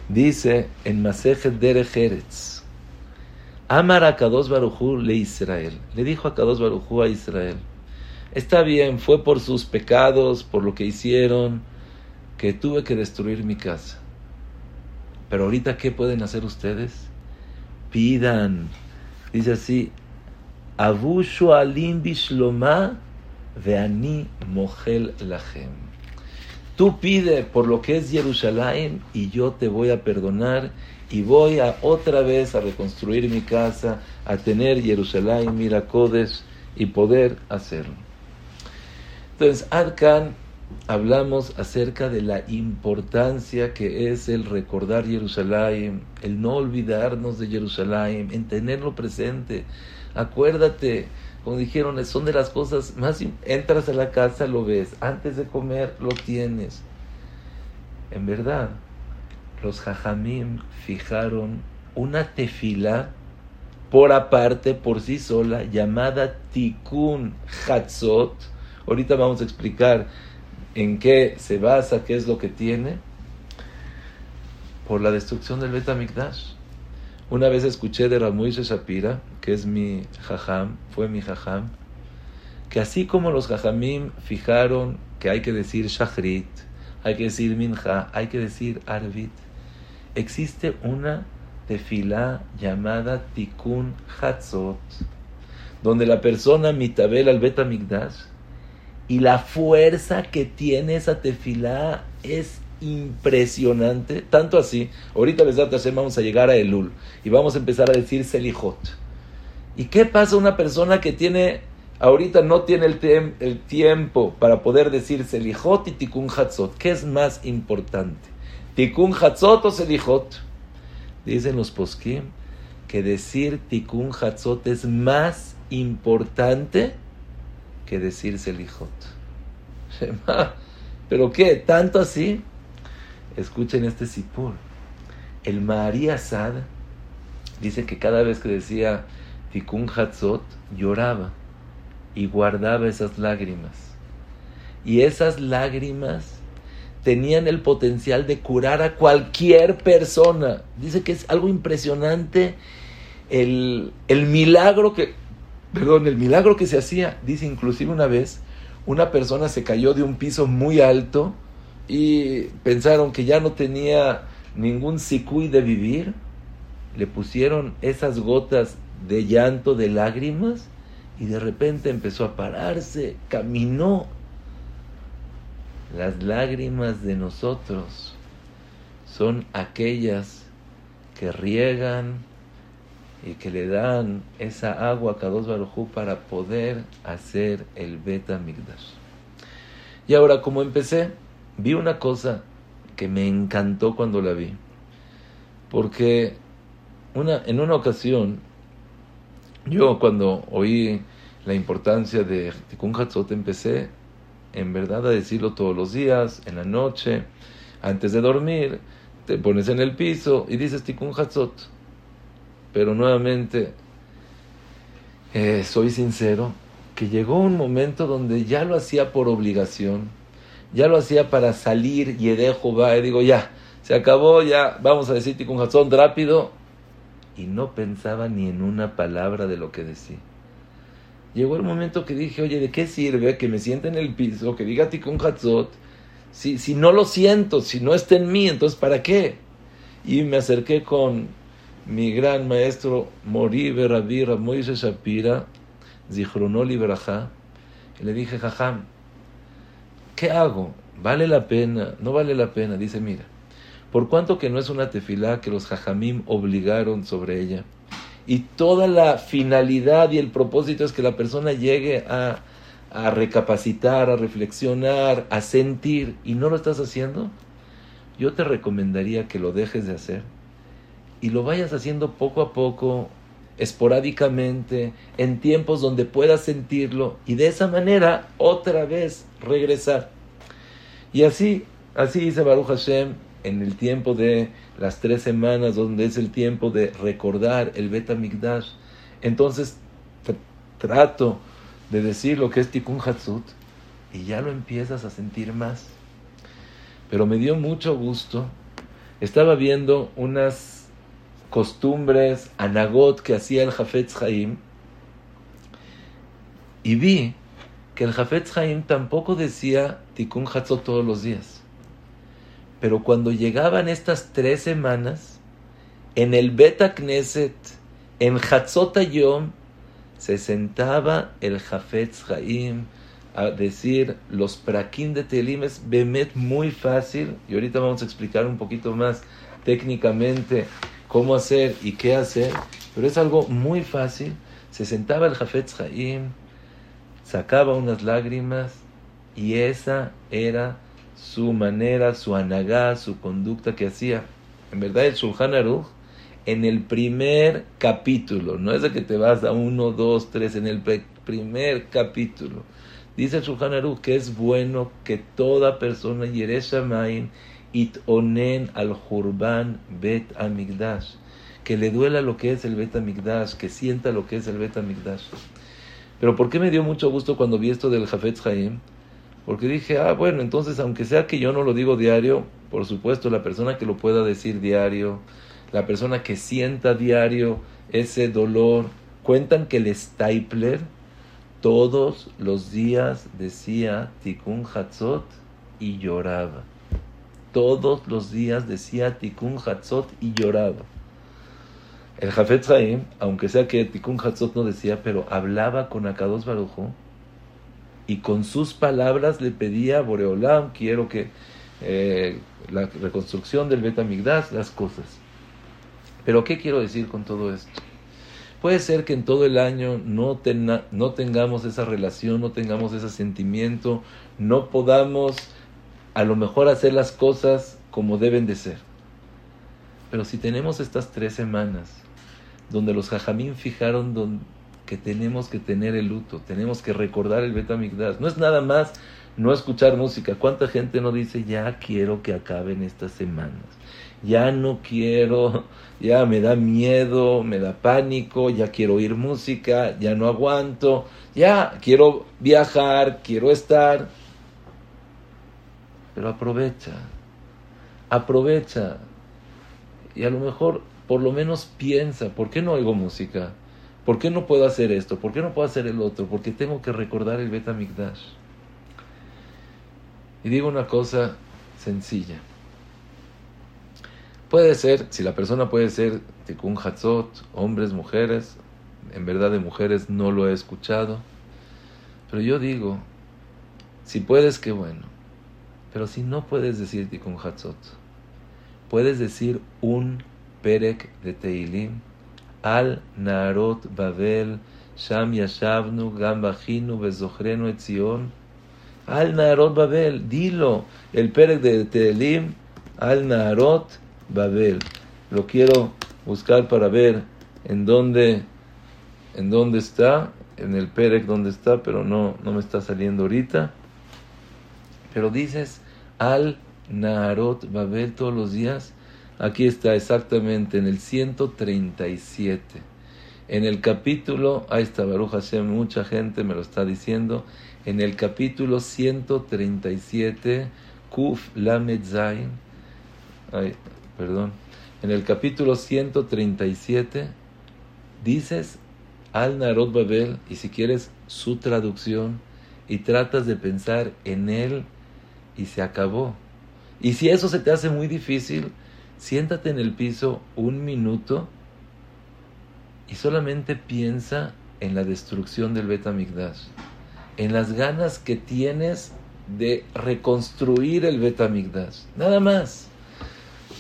dice en Masejet Derech Eretz, Amar a Kadosh Barujú le Israel. Le dijo a Kadosh Barujú a Israel, está bien, fue por sus pecados, por lo que hicieron, que tuve que destruir mi casa. Pero ahorita, ¿qué pueden hacer ustedes? Pidan. Dice así, Abu Shoalim Bishloma Veani Mohel Lachem. Tú pide por lo que es Jerusalén y yo te voy a perdonar y voy a otra vez a reconstruir mi casa, a tener Jerusalén, Miracodes y poder hacerlo. Entonces, Arkan hablamos acerca de la importancia que es el recordar Jerusalén, el no olvidarnos de Jerusalén, en tenerlo presente Acuérdate, como dijeron, son de las cosas más... Entras a la casa, lo ves. Antes de comer, lo tienes. En verdad, los jajamim fijaron una tefila por aparte, por sí sola, llamada Tikkun Hatzot. Ahorita vamos a explicar en qué se basa, qué es lo que tiene. Por la destrucción del Betamikdash. Una vez escuché de Ramuise Shapira, que es mi jajam, fue mi jajam, que así como los Jajamim fijaron que hay que decir Shachrit, hay que decir Minja, hay que decir Arvit, existe una tefilá llamada Tikkun Hatzot, donde la persona mitabel al Betamigdash y la fuerza que tiene esa tefilá es impresionante, tanto así, ahorita les vamos a llegar a Elul y vamos a empezar a decir Selijot. ¿Y qué pasa una persona que tiene, ahorita no tiene el, tiempo para poder decir Selijot y Tikkun Hatzot? ¿Qué es más importante? ¿Tikkun Hatzot o Selijot? Dicen los poskim que decir Tikkun Hatzot es más importante que decir Selijot. [LAUGHS] ¿Pero qué? ¿Tanto así? Escuchen este sipur. El María Asad dice que cada vez que decía Tikkun Hatzot lloraba y guardaba esas lágrimas. Y esas lágrimas tenían el potencial de curar a cualquier persona. Dice que es algo impresionante el, el milagro que, perdón, el milagro que se hacía. Dice inclusive una vez, una persona se cayó de un piso muy alto y pensaron que ya no tenía ningún sicuy de vivir. Le pusieron esas gotas de llanto, de lágrimas, y de repente empezó a pararse, caminó. Las lágrimas de nosotros son aquellas que riegan y que le dan esa agua a Kadosh Baruj para poder hacer el Beta Migdash. Y ahora, como empecé, vi una cosa que me encantó cuando la vi. Porque una, en una ocasión yo cuando oí la importancia de Tikkun Hatzot empecé en verdad a decirlo todos los días, en la noche, antes de dormir, te pones en el piso y dices Tikkun Hatzot. Pero nuevamente, eh, soy sincero, que llegó un momento donde ya lo hacía por obligación, ya lo hacía para salir y dejo va, y digo ya, se acabó, ya vamos a decir Tikkun Hatzot rápido, y no pensaba ni en una palabra de lo que decía. Llegó el momento que dije, oye, ¿de qué sirve que me siente en el piso, que diga Tikkun Hatzot, si, si no lo siento, si no está en mí, entonces ¿para qué? Y me acerqué con mi gran maestro Mori Rabbi Moise Shapira, Zichronoli Berajá, y le dije, jajam, ¿qué hago? ¿Vale la pena? ¿No vale la pena? Dice, mira, por cuanto que no es una tefilá que los jajamim obligaron sobre ella. Y toda la finalidad y el propósito es que la persona llegue a, a recapacitar, a reflexionar, a sentir, y no lo estás haciendo, yo te recomendaría que lo dejes de hacer y lo vayas haciendo poco a poco, esporádicamente, en tiempos donde puedas sentirlo, y de esa manera otra vez regresar. Y así, así dice Baruch Hashem, en el tiempo de las tres semanas, donde es el tiempo de recordar el Bet entonces trato de decir lo que es Tikkun Hatzut y ya lo empiezas a sentir más. Pero me dio mucho gusto. Estaba viendo unas costumbres, anagot que hacía el Jafetz Haim y vi que el Jafetz Haim tampoco decía Tikkun Hatzot todos los días. Pero cuando llegaban estas tres semanas, en el Beta Knesset, en Hatzot Yom, se sentaba el Jafetz Haim a decir los prakim de Telim es Bemet muy fácil, y ahorita vamos a explicar un poquito más técnicamente cómo hacer y qué hacer, pero es algo muy fácil. Se sentaba el Jafetz Haim, sacaba unas lágrimas, y esa era su manera, su anagá, su conducta que hacía. En verdad, el Shulchan Aruch, en el primer capítulo, no es de que te vas a uno, dos, tres, en el primer capítulo, dice el Shulchan Aruch que es bueno que toda persona Yereshamain it onen al Jurban Bet Amigdash, que le duela lo que es el Bet Amigdash, que sienta lo que es el Bet Amigdash. Pero ¿por qué me dio mucho gusto cuando vi esto del Jafetz Haim? Porque dije, ah, bueno, entonces aunque sea que yo no lo digo diario, por supuesto, la persona que lo pueda decir diario, la persona que sienta diario ese dolor, cuentan que el stapler todos los días decía Tikkun Hatzot y lloraba. Todos los días decía Tikkun Hatzot y lloraba. El Jafet Chaim, aunque sea que Tikkun Hatzot no decía, pero hablaba con Akados Barujo y con sus palabras le pedía a Boreolam, quiero que eh, la reconstrucción del Betamigdash, las cosas. Pero ¿qué quiero decir con todo esto? Puede ser que en todo el año no, no tengamos esa relación, no tengamos ese sentimiento, no podamos a lo mejor hacer las cosas como deben de ser. Pero si tenemos estas tres semanas donde los jajamín fijaron que tenemos que tener el luto, tenemos que recordar el Betamigdash, no es nada más no escuchar música. ¿Cuánta gente no dice ya quiero que acaben estas semanas? Ya no quiero ya me da miedo, me da pánico, ya quiero oír música, ya no aguanto, ya quiero viajar, quiero estar. Pero aprovecha, aprovecha. Y a lo mejor por lo menos piensa, ¿por qué no oigo música? ¿Por qué no puedo hacer esto? ¿Por qué no puedo hacer el otro? Porque tengo que recordar el Betamigdash. Y digo una cosa sencilla. Puede ser, si la persona puede ser tikkun hatzot, hombres, mujeres, en verdad de mujeres no lo he escuchado, pero yo digo, si puedes, qué bueno, pero si no puedes decir tikkun hatzot, puedes decir un perek de Teilim, al Narot Babel, Sham Yashavnu, Gam Bajinu, Bezochrenu Etzion, al Narot Babel, dilo, el perek de Teilim, al Narot Babel. Lo quiero buscar para ver en dónde, en dónde está, en el Perec dónde está, pero no, no me está saliendo ahorita. Pero dices al Naharot Babel todos los días. Aquí está exactamente en el 137. En el capítulo, ahí está Baruch Hashem, mucha gente me lo está diciendo. En el capítulo 137, Kuf Lamed Zain, perdón, en el capítulo 137 dices al Narod Babel, y si quieres su traducción, y tratas de pensar en él, y se acabó. Y si eso se te hace muy difícil, siéntate en el piso un minuto y solamente piensa en la destrucción del Betamigdash, en las ganas que tienes de reconstruir el Betamigdash, nada más.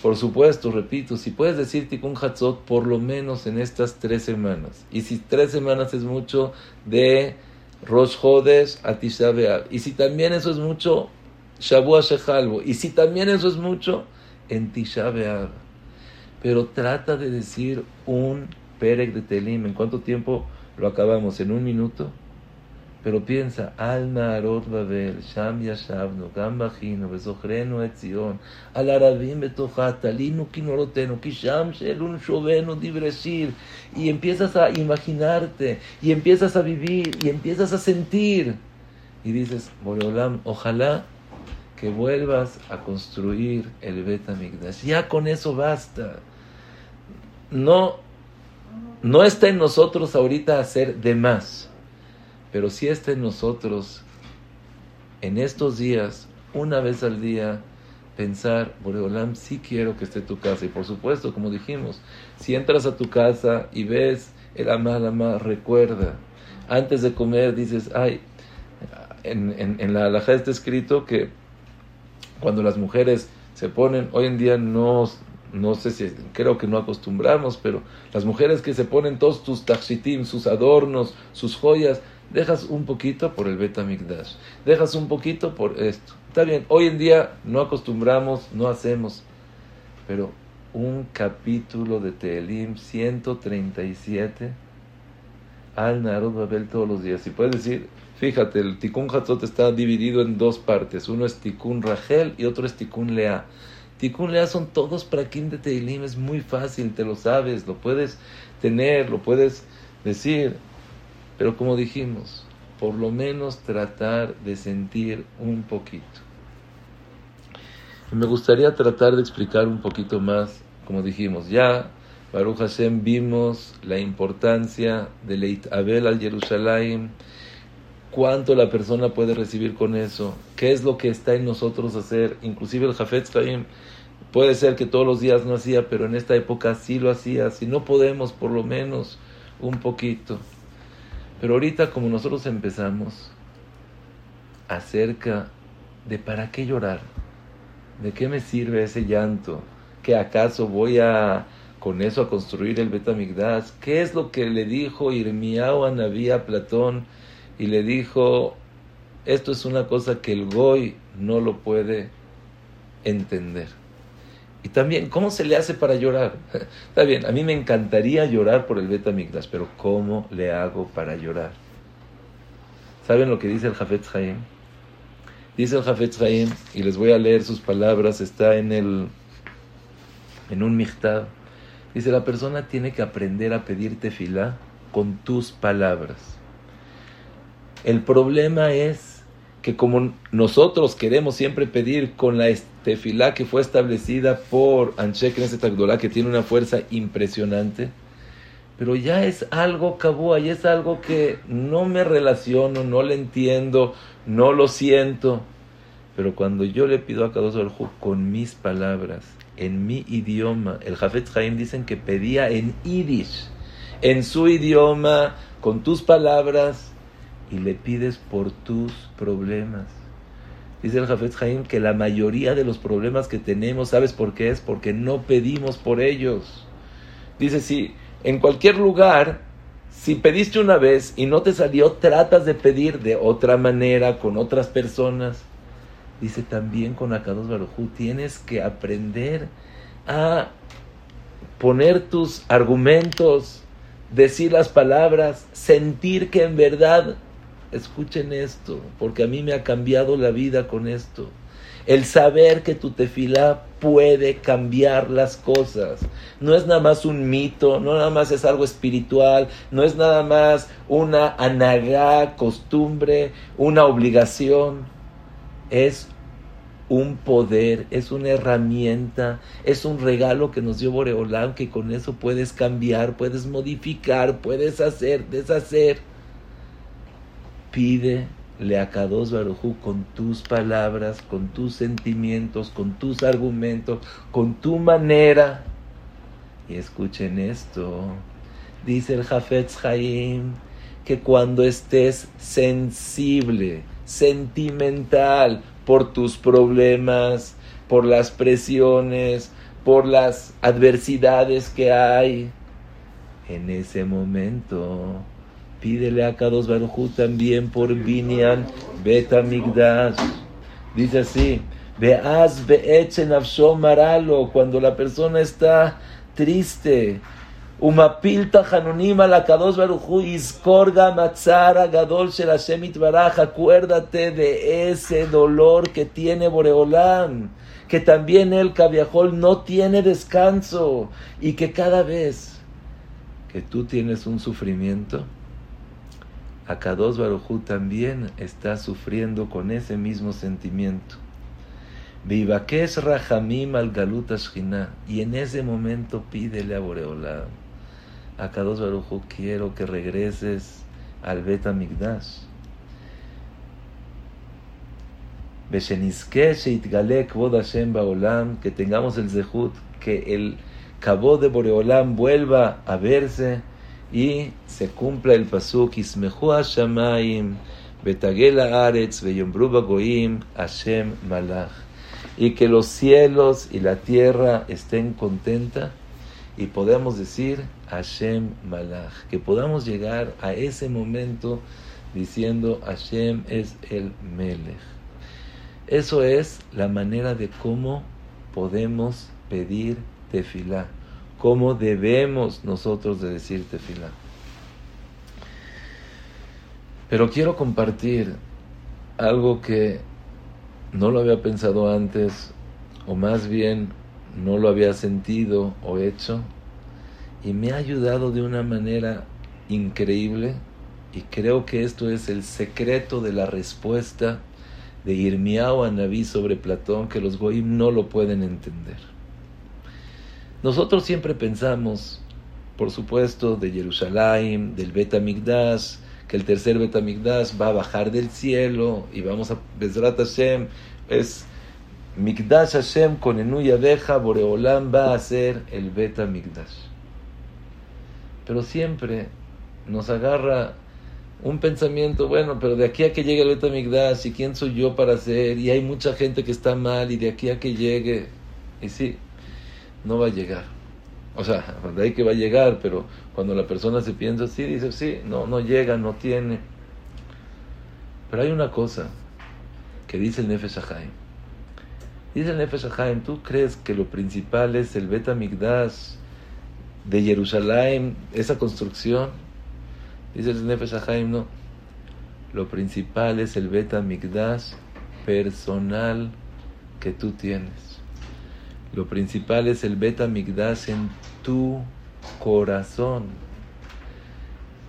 Por supuesto, repito, si puedes decir Tikkun Hatzot por lo menos en estas tres semanas, y si tres semanas es mucho, de Rosh Hodesh a Tisha y si también eso es mucho, Shavua Shechalvo, y si también eso es mucho, en Tisha Pero trata de decir un Perek de Telim. ¿En cuánto tiempo lo acabamos? ¿En un minuto? Pero piensa, al Naarot Babel, Sham Yashavnu, Gam Bajino, Bezochrenu Etzion, al Arabim Betochat, Alinu Kinorotenu, Kisham Shelun Shovenu Dibreshir, y empiezas a imaginarte, y empiezas a vivir, y empiezas a sentir, y dices, Boreolam, ojalá que vuelvas a construir el Bet Ya con eso basta. No, no está en nosotros ahorita hacer de más pero si está en nosotros, en estos días, una vez al día, pensar, Boreolam, sí quiero que esté tu casa. Y por supuesto, como dijimos, si entras a tu casa y ves el amar, amar, recuerda. Antes de comer dices, ay, en, en, en la alhaja está escrito que cuando las mujeres se ponen, hoy en día no, no sé si, creo que no acostumbramos, pero las mujeres que se ponen todos tus tachitim, sus adornos, sus joyas, Dejas un poquito por el Betamigdash. Dejas un poquito por esto. Está bien, hoy en día no acostumbramos, no hacemos. Pero un capítulo de Teelim 137 al Narod Babel todos los días. Y puedes decir, fíjate, el Tikkun Hatzot está dividido en dos partes. Uno es Tikkun Rachel y otro es Tikkun Lea. Tikkun Lea son todos para quien de Teelim. Es muy fácil, te lo sabes, lo puedes tener, lo puedes decir. Pero como dijimos, por lo menos tratar de sentir un poquito. me gustaría tratar de explicar un poquito más, como dijimos, ya Baruch Hashem vimos la importancia de Leit Abel al Jerusalén, cuánto la persona puede recibir con eso, qué es lo que está en nosotz hacer, inclusive el Jafet Chaim, puede ser que todos los días no hacía, pero en esta época sí lo hacía, si no podemos por lo menos un poquito. Pero ahorita como nosotros empezamos acerca de para qué llorar, de qué me sirve ese llanto, que acaso voy a con eso a construir el Betamigdash, ¿qué es lo que le dijo Irmiao a a Platón? Y le dijo, esto es una cosa que el Goy no lo puede entender. Y también, ¿cómo se le hace para llorar? [LAUGHS] Está bien, a mí me encantaría llorar por el Betamigdash, pero ¿cómo le hago para llorar? ¿Saben lo que dice el Jafet Haim? Dice el Jafet Haim, y les voy a leer sus palabras, está en, el, en un mihtad. Dice, la persona tiene que aprender a pedirte fila con tus palabras. El problema es que como nosotros queremos siempre pedir con la tefilá que fue establecida por Anshe Knesset que tiene una fuerza impresionante, pero ya es algo cabúa, ya es algo que no me relaciono, no le entiendo, no lo siento. Pero cuando yo le pido a Kadosh Baruj con mis palabras, en mi idioma, el Jafet Chaim dicen que pedía en Yiddish, en su idioma, con tus palabras, y le pides por tus problemas. Dice el Jafet Chaim que la mayoría de los problemas que tenemos, ¿sabes por qué es? Porque no pedimos por ellos. Dice, si en cualquier lugar, si pediste una vez y no te salió, tratas de pedir de otra manera, con otras personas. Dice también con Akados Barujú, tienes que aprender a poner tus argumentos, decir las palabras, sentir que en verdad, escuchen esto, porque a mí me ha cambiado la vida con esto. El saber que tu tefilá puede cambiar las cosas. No es nada más un mito, no nada más es algo espiritual, no es nada más una anagá, costumbre, una obligación es un poder, es una herramienta, es un regalo que nos dio Boreolam, que con eso puedes cambiar, puedes modificar, puedes hacer, deshacer. Pídele a Kadosh Barujú con tus palabras, con tus sentimientos, con tus argumentos, con tu manera. Y escuchen esto, dice el Jafetz Haim, que cuando estés sensible, sentimental por tus problemas, por las presiones, por las adversidades que hay. En ese momento, pídele a Kados Barujú también por Binyan Betamigdash. Dice así: Veaz be'echen maralo, cuando la persona está triste, Umapilta Hanunim la Kadosh Baruchu Iskorga Matzara Gadol Shel Hashem Itbaraj. Acuérdate de ese dolor que tiene Boreolam, que también el Kaviahol no tiene descanso y que cada vez que tú tienes un sufrimiento, Akados Baruchu también está sufriendo con ese mismo sentimiento. Vivakesh Rahamim al Galut Y en ese momento pídele a Boreolam a Kadosh Barujo, quiero que regreses al Beta Migdash. que tengamos el zehut, que el cabo de Boreolam vuelva a verse y se cumpla el pasuk Ismechu Hashamayim Aretz Veyombru Goim Hashem Malach y que los cielos y la tierra estén contentas y podemos decir Hashem Malach, que podamos llegar a ese momento diciendo Hashem es el Melech. Eso es la manera de cómo podemos pedir tefilá, cómo debemos nosotros de decir tefilá. Pero quiero compartir algo que no lo había pensado antes, o más bien no lo había sentido o hecho y me ha ayudado de una manera increíble y creo que esto es el secreto de la respuesta de Irmiao a Naví sobre Platón que los goyim no lo pueden entender. Nosotros siempre pensamos, por supuesto, de Jerusalén, del Bet que el tercer Betamigdash va a bajar del cielo y vamos a Hashem, es Migdash Hashem con Enuya Deja, Boreolam va a ser el Betamigdash. Pero siempre nos agarra un pensamiento, bueno, pero de aquí a que llegue el Betamigdash, ¿y quién soy yo para hacer? Y hay mucha gente que está mal, y de aquí a que llegue, y sí, no va a llegar. O sea, de ahí que va a llegar, pero cuando la persona se piensa así, dice, sí, no, no llega, no tiene. Pero hay una cosa que dice el Nefesh Haim. Dice el Nefesh Haim, ¿tú crees que lo principal es el Bet de Jerusalén, esa construcción? Dice el Nefesh Haim, no. Lo principal es el Bet personal que tú tienes. Lo principal es el Bet en tu corazón.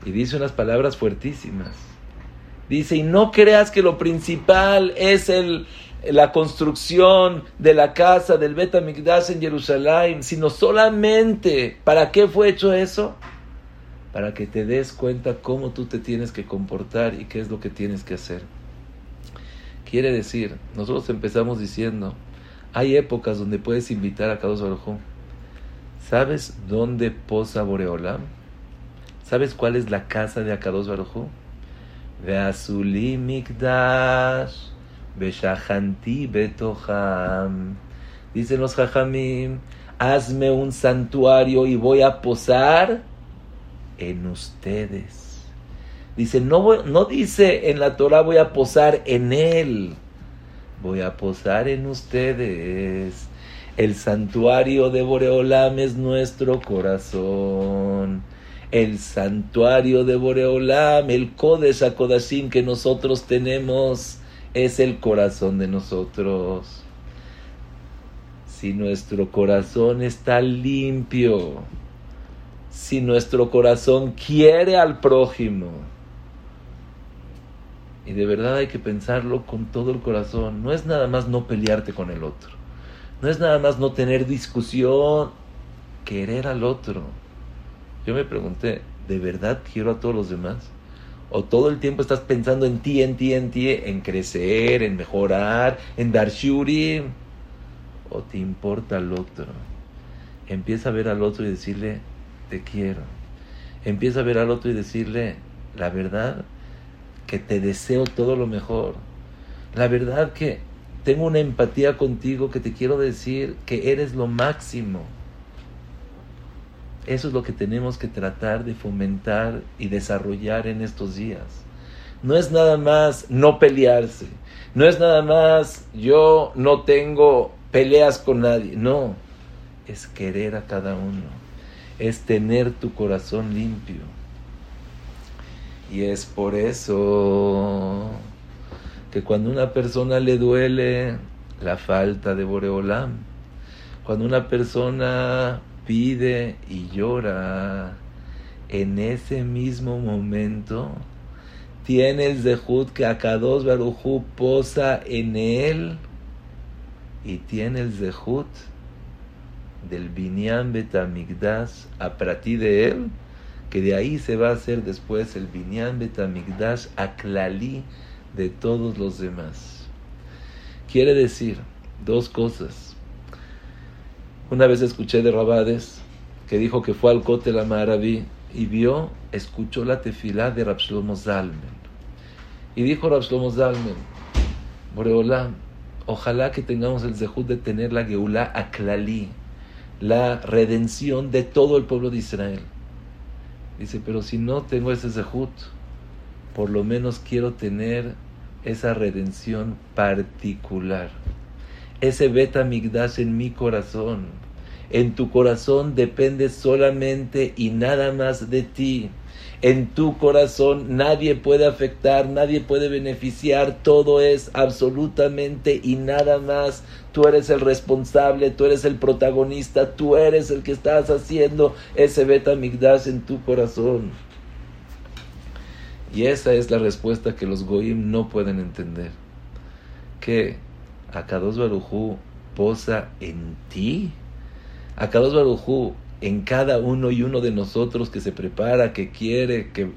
Y dice unas palabras fuertísimas. Dice, y no creas que lo principal es el, la construcción de la casa del Bet en Jerusalén, sino solamente, ¿para qué fue hecho eso? Para que te des cuenta cómo tú te tienes que comportar y qué es lo que tienes que hacer. Quiere decir, nosotros empezamos diciendo, hay épocas donde puedes invitar a Kadosh Baruj ¿Sabes dónde posa Boreolam? ¿Sabes cuál es la casa de Akados Baruchu? Veazuli Mikdash, Beshahanti Betoham. Dicen los Jajamim, hazme un santuario y voy a posar en ustedes. Dice, no, no dice en la Torah voy a posar en él, voy a posar en ustedes. El santuario de Boreolam es nuestro corazón. El santuario de Boreolam, el Kodesh HaKodashim que nosotros tenemos, es el corazón de nosotros. Si nuestro corazón está limpio, si nuestro corazón quiere al prójimo, y de verdad hay que pensarlo con todo el corazón, no es nada más no pelearte con el otro no es nada más no tener discusión, querer al otro. Yo me pregunté, ¿de verdad quiero a todos los demás? ¿O todo el tiempo estás pensando en ti, en ti, en ti, en crecer, en mejorar, en dar shuri? ¿O te importa al otro? Empieza a ver al otro y decirle, te quiero. Empieza a ver al otro y decirle, la verdad, que te deseo todo lo mejor. La verdad que tengo una empatía contigo que te quiero decir que eres lo máximo. Eso es lo que tenemos que tratar de fomentar y desarrollar en estos días. No es nada más no pelearse. No es nada más yo no tengo peleas con nadie. No, es querer a cada uno. Es tener tu corazón limpio. Y es por eso que cuando una persona le duele la falta de Boreolam, cuando una persona pide y llora, en ese mismo momento tiene el Zehut que Akados Barujú posa en él y tiene el Zehut del Binyan Betamigdash a partir de él, que de ahí se va a hacer después el Binyan Betamigdash a Klali de todos los demás. Quiere decir dos cosas. Una vez escuché de Rabades que dijo que fue al Kotel Amarabi y vio, escuchó la tefilá de Rabshlomo Zalmen. Y dijo Rabshlomo Zalmen, Boreolam, ojalá que tengamos el zehut de tener la Geulá Aklali, la redención de todo el pueblo de Israel. Dice, pero si no tengo ese zehut, por lo menos quiero tener esa redención particular. Ese beta migdash en mi corazón. En tu corazón depende solamente y nada más de ti. En tu corazón nadie puede afectar, nadie puede beneficiar, todo es absolutamente y nada más. Tú eres el responsable, tú eres el protagonista, tú eres el que estás haciendo ese beta migdash en tu corazón. Y esa es la respuesta que los goyim no pueden entender. Que Akados Barujú posa en ti. Akados Barujú en cada uno y uno de nosotros que se prepara, que quiere, que,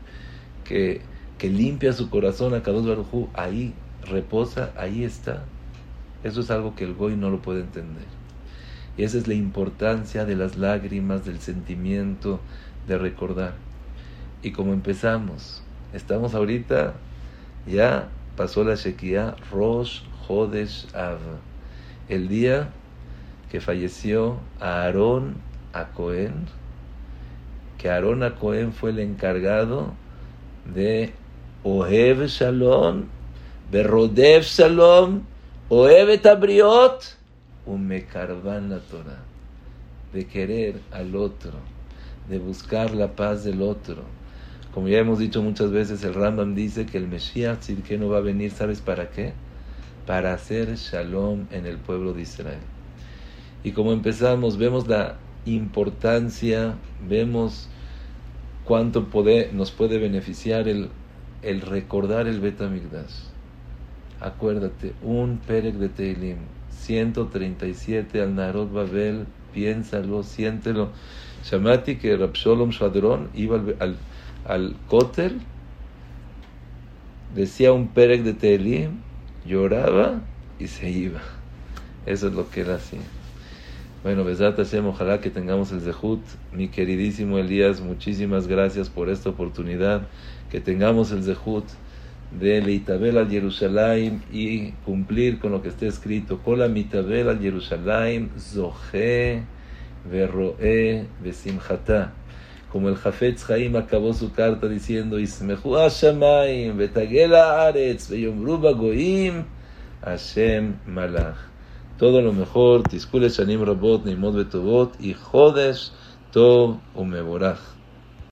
que, que limpia su corazón a Kadosh Baruj ahí reposa, ahí está. Eso es algo que el Goy no lo puede entender. Y esa es la importancia de las lágrimas, del sentimiento, de recordar. Y como empezamos, estamos ahorita, ya pasó la Shekiah Rosh El día que falleció Aarón a Cohen, que Aarón a Cohen fue el encargado de Ohev Shalom, Berodev Shalom, Ohev Tabriot, Umekarvan la Torah, de querer al otro, de buscar la paz del otro. Como ya hemos dicho muchas veces, el Rambam dice que el Mesías que no va a venir, ¿sabes para qué? Para hacer shalom en el pueblo de Israel. Y como empezamos, vemos la importancia, vemos cuánto nos puede beneficiar el, recordar el Betamigdash. Acuérdate, un Perek de Teilim, 137 al Narod Babel, piénsalo, siéntelo. Shamati que Rapsholom Shadron iba al, al, Kotel, decía un Perek de Teilim, lloraba y se iba. Eso es lo que era así. Bueno, Besat Hashem, ojalá que tengamos el Zehut. Mi queridísimo Elías, muchísimas gracias por esta oportunidad. Que tengamos el Zehut de Leitabel al Jerusalén y cumplir con lo que está escrito. Kola mitabel al Jerusalén, Zohe, Verroe, Besimhata. Como el Jafetz Chaim acabó su carta diciendo: Ismehu Hashamayim, Betagela Aretz, Veyomru Goim, Hashem Malach todo lo mejor, Tiskule Shanim Rabot, Nimod Betovot, y Jodes Tov Umeborach.